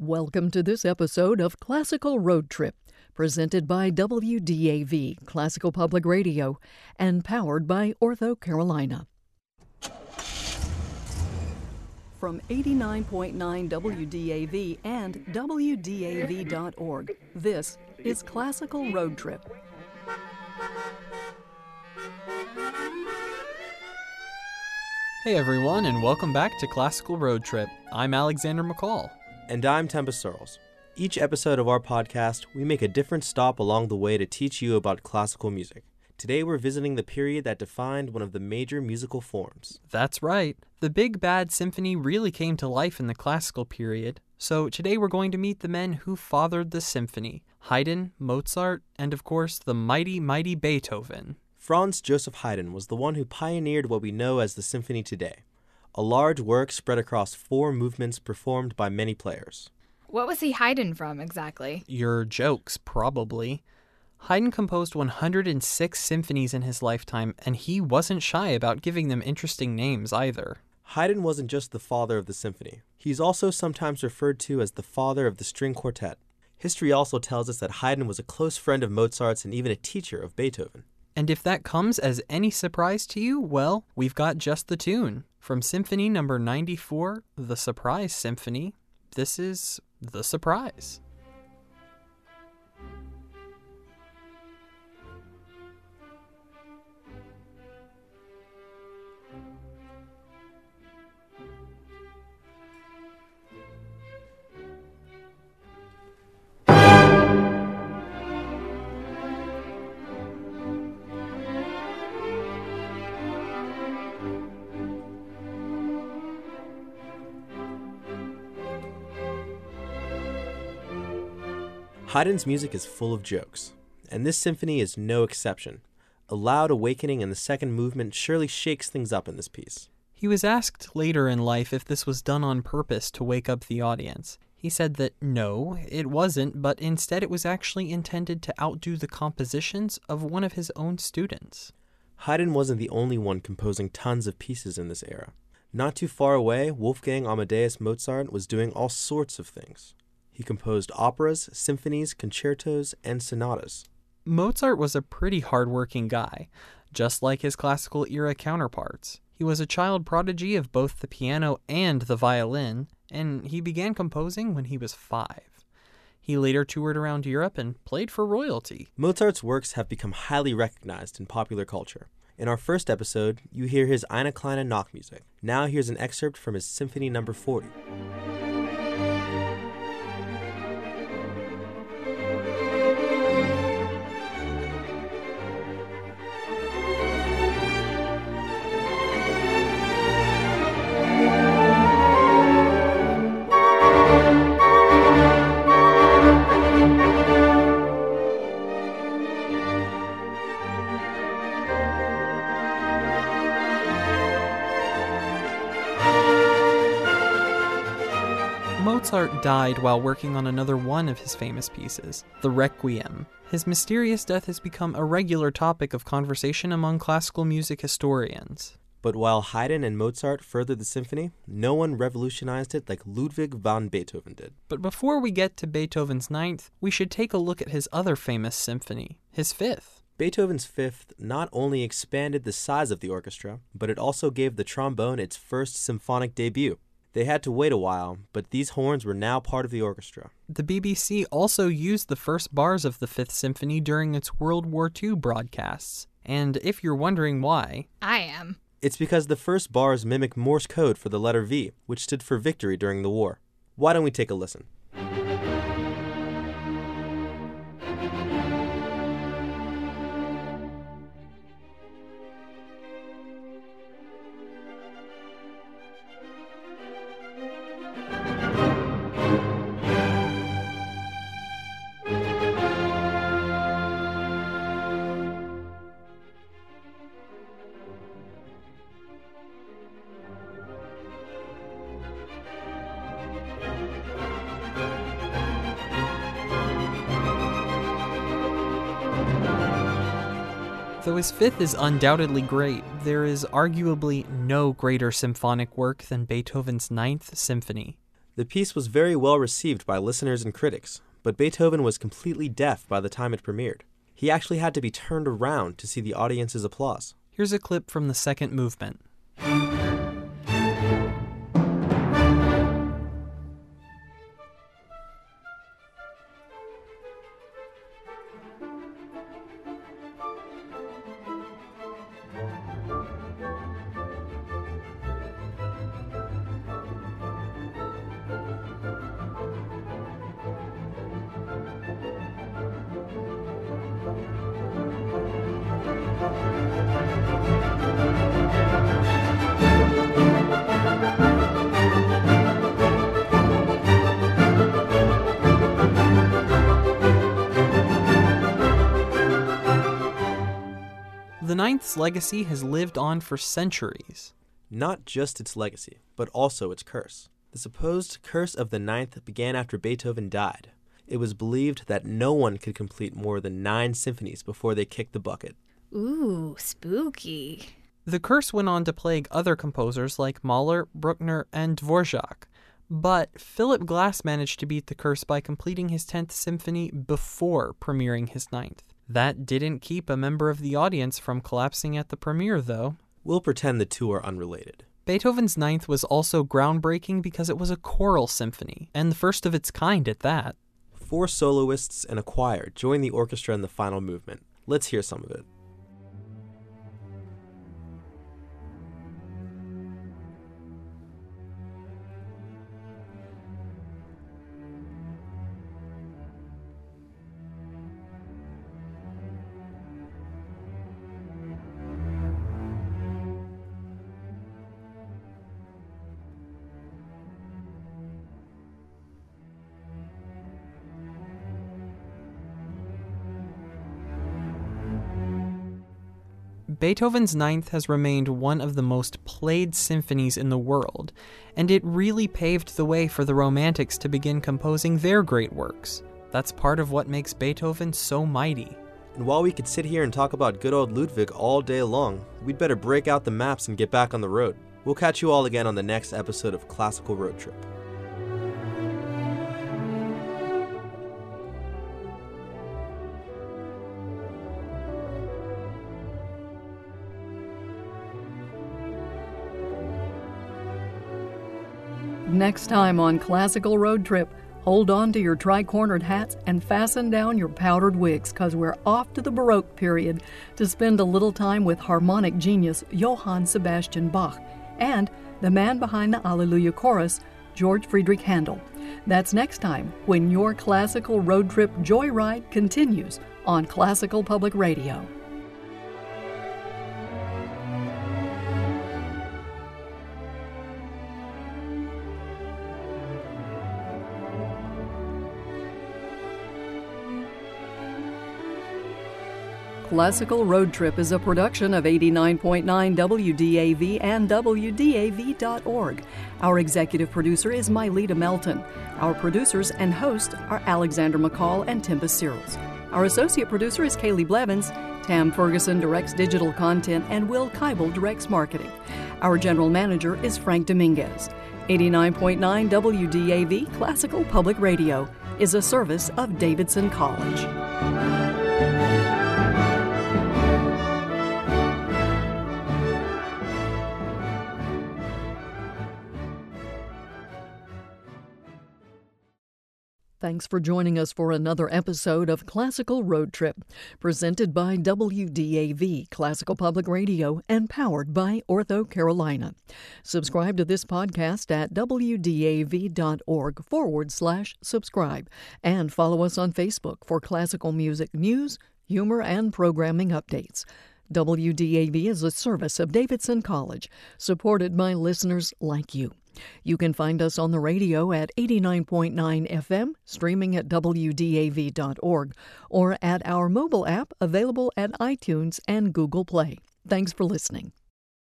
Welcome to this episode of Classical Road Trip, presented by WDAV, Classical Public Radio, and powered by Ortho Carolina. From 89.9 WDAV and WDAV.org, this is Classical Road Trip. Hey everyone, and welcome back to Classical Road Trip. I'm Alexander McCall. And I'm Tempest Searles. Each episode of our podcast, we make a different stop along the way to teach you about classical music. Today, we're visiting the period that defined one of the major musical forms. That's right. The Big Bad Symphony really came to life in the classical period. So, today we're going to meet the men who fathered the symphony Haydn, Mozart, and of course, the mighty, mighty Beethoven. Franz Joseph Haydn was the one who pioneered what we know as the symphony today, a large work spread across four movements performed by many players. What was he hiding from exactly? Your jokes, probably. Haydn composed 106 symphonies in his lifetime, and he wasn't shy about giving them interesting names either. Haydn wasn't just the father of the symphony, he's also sometimes referred to as the father of the string quartet. History also tells us that Haydn was a close friend of Mozart's and even a teacher of Beethoven. And if that comes as any surprise to you, well, we've got just the tune. From Symphony number 94, The Surprise Symphony, this is The Surprise. Haydn's music is full of jokes, and this symphony is no exception. A loud awakening in the second movement surely shakes things up in this piece. He was asked later in life if this was done on purpose to wake up the audience. He said that no, it wasn't, but instead it was actually intended to outdo the compositions of one of his own students. Haydn wasn't the only one composing tons of pieces in this era. Not too far away, Wolfgang Amadeus Mozart was doing all sorts of things. He composed operas, symphonies, concertos, and sonatas. Mozart was a pretty hard-working guy, just like his classical era counterparts. He was a child prodigy of both the piano and the violin, and he began composing when he was five. He later toured around Europe and played for royalty. Mozart's works have become highly recognized in popular culture. In our first episode, you hear his Eine kleine Nachtmusik. Now here's an excerpt from his Symphony Number 40. Mozart died while working on another one of his famous pieces, the Requiem. His mysterious death has become a regular topic of conversation among classical music historians. But while Haydn and Mozart furthered the symphony, no one revolutionized it like Ludwig van Beethoven did. But before we get to Beethoven's ninth, we should take a look at his other famous symphony, his fifth. Beethoven's fifth not only expanded the size of the orchestra, but it also gave the trombone its first symphonic debut. They had to wait a while, but these horns were now part of the orchestra. The BBC also used the first bars of the Fifth Symphony during its World War II broadcasts. And if you're wondering why, I am. It's because the first bars mimic Morse code for the letter V, which stood for victory during the war. Why don't we take a listen? Though his fifth is undoubtedly great, there is arguably no greater symphonic work than Beethoven's Ninth Symphony. The piece was very well received by listeners and critics, but Beethoven was completely deaf by the time it premiered. He actually had to be turned around to see the audience's applause. Here's a clip from the second movement. The Ninth's legacy has lived on for centuries. Not just its legacy, but also its curse. The supposed curse of the Ninth began after Beethoven died. It was believed that no one could complete more than nine symphonies before they kicked the bucket. Ooh, spooky. The curse went on to plague other composers like Mahler, Bruckner, and Dvorak. But Philip Glass managed to beat the curse by completing his 10th symphony before premiering his ninth. That didn't keep a member of the audience from collapsing at the premiere, though. We'll pretend the two are unrelated. Beethoven's Ninth was also groundbreaking because it was a choral symphony, and the first of its kind at that. Four soloists and a choir join the orchestra in the final movement. Let's hear some of it. Beethoven's Ninth has remained one of the most played symphonies in the world, and it really paved the way for the Romantics to begin composing their great works. That's part of what makes Beethoven so mighty. And while we could sit here and talk about good old Ludwig all day long, we'd better break out the maps and get back on the road. We'll catch you all again on the next episode of Classical Road Trip. Next time on Classical Road Trip, hold on to your tri cornered hats and fasten down your powdered wigs because we're off to the Baroque period to spend a little time with harmonic genius Johann Sebastian Bach and the man behind the Hallelujah Chorus, George Friedrich Handel. That's next time when your classical road trip joyride continues on Classical Public Radio. Classical Road Trip is a production of 89.9 WDAV and WDAV.org. Our executive producer is Myleta Melton. Our producers and host are Alexander McCall and Tempest Searles. Our associate producer is Kaylee Blevins. Tam Ferguson directs digital content, and Will Keibel directs marketing. Our general manager is Frank Dominguez. 89.9 WDAV Classical Public Radio is a service of Davidson College. Thanks for joining us for another episode of Classical Road Trip, presented by WDAV Classical Public Radio and powered by Ortho Carolina. Subscribe to this podcast at WDAV.org forward slash subscribe and follow us on Facebook for classical music news, humor, and programming updates. WDAV is a service of Davidson College, supported by listeners like you. You can find us on the radio at 89.9 FM, streaming at WDAV.org, or at our mobile app available at iTunes and Google Play. Thanks for listening.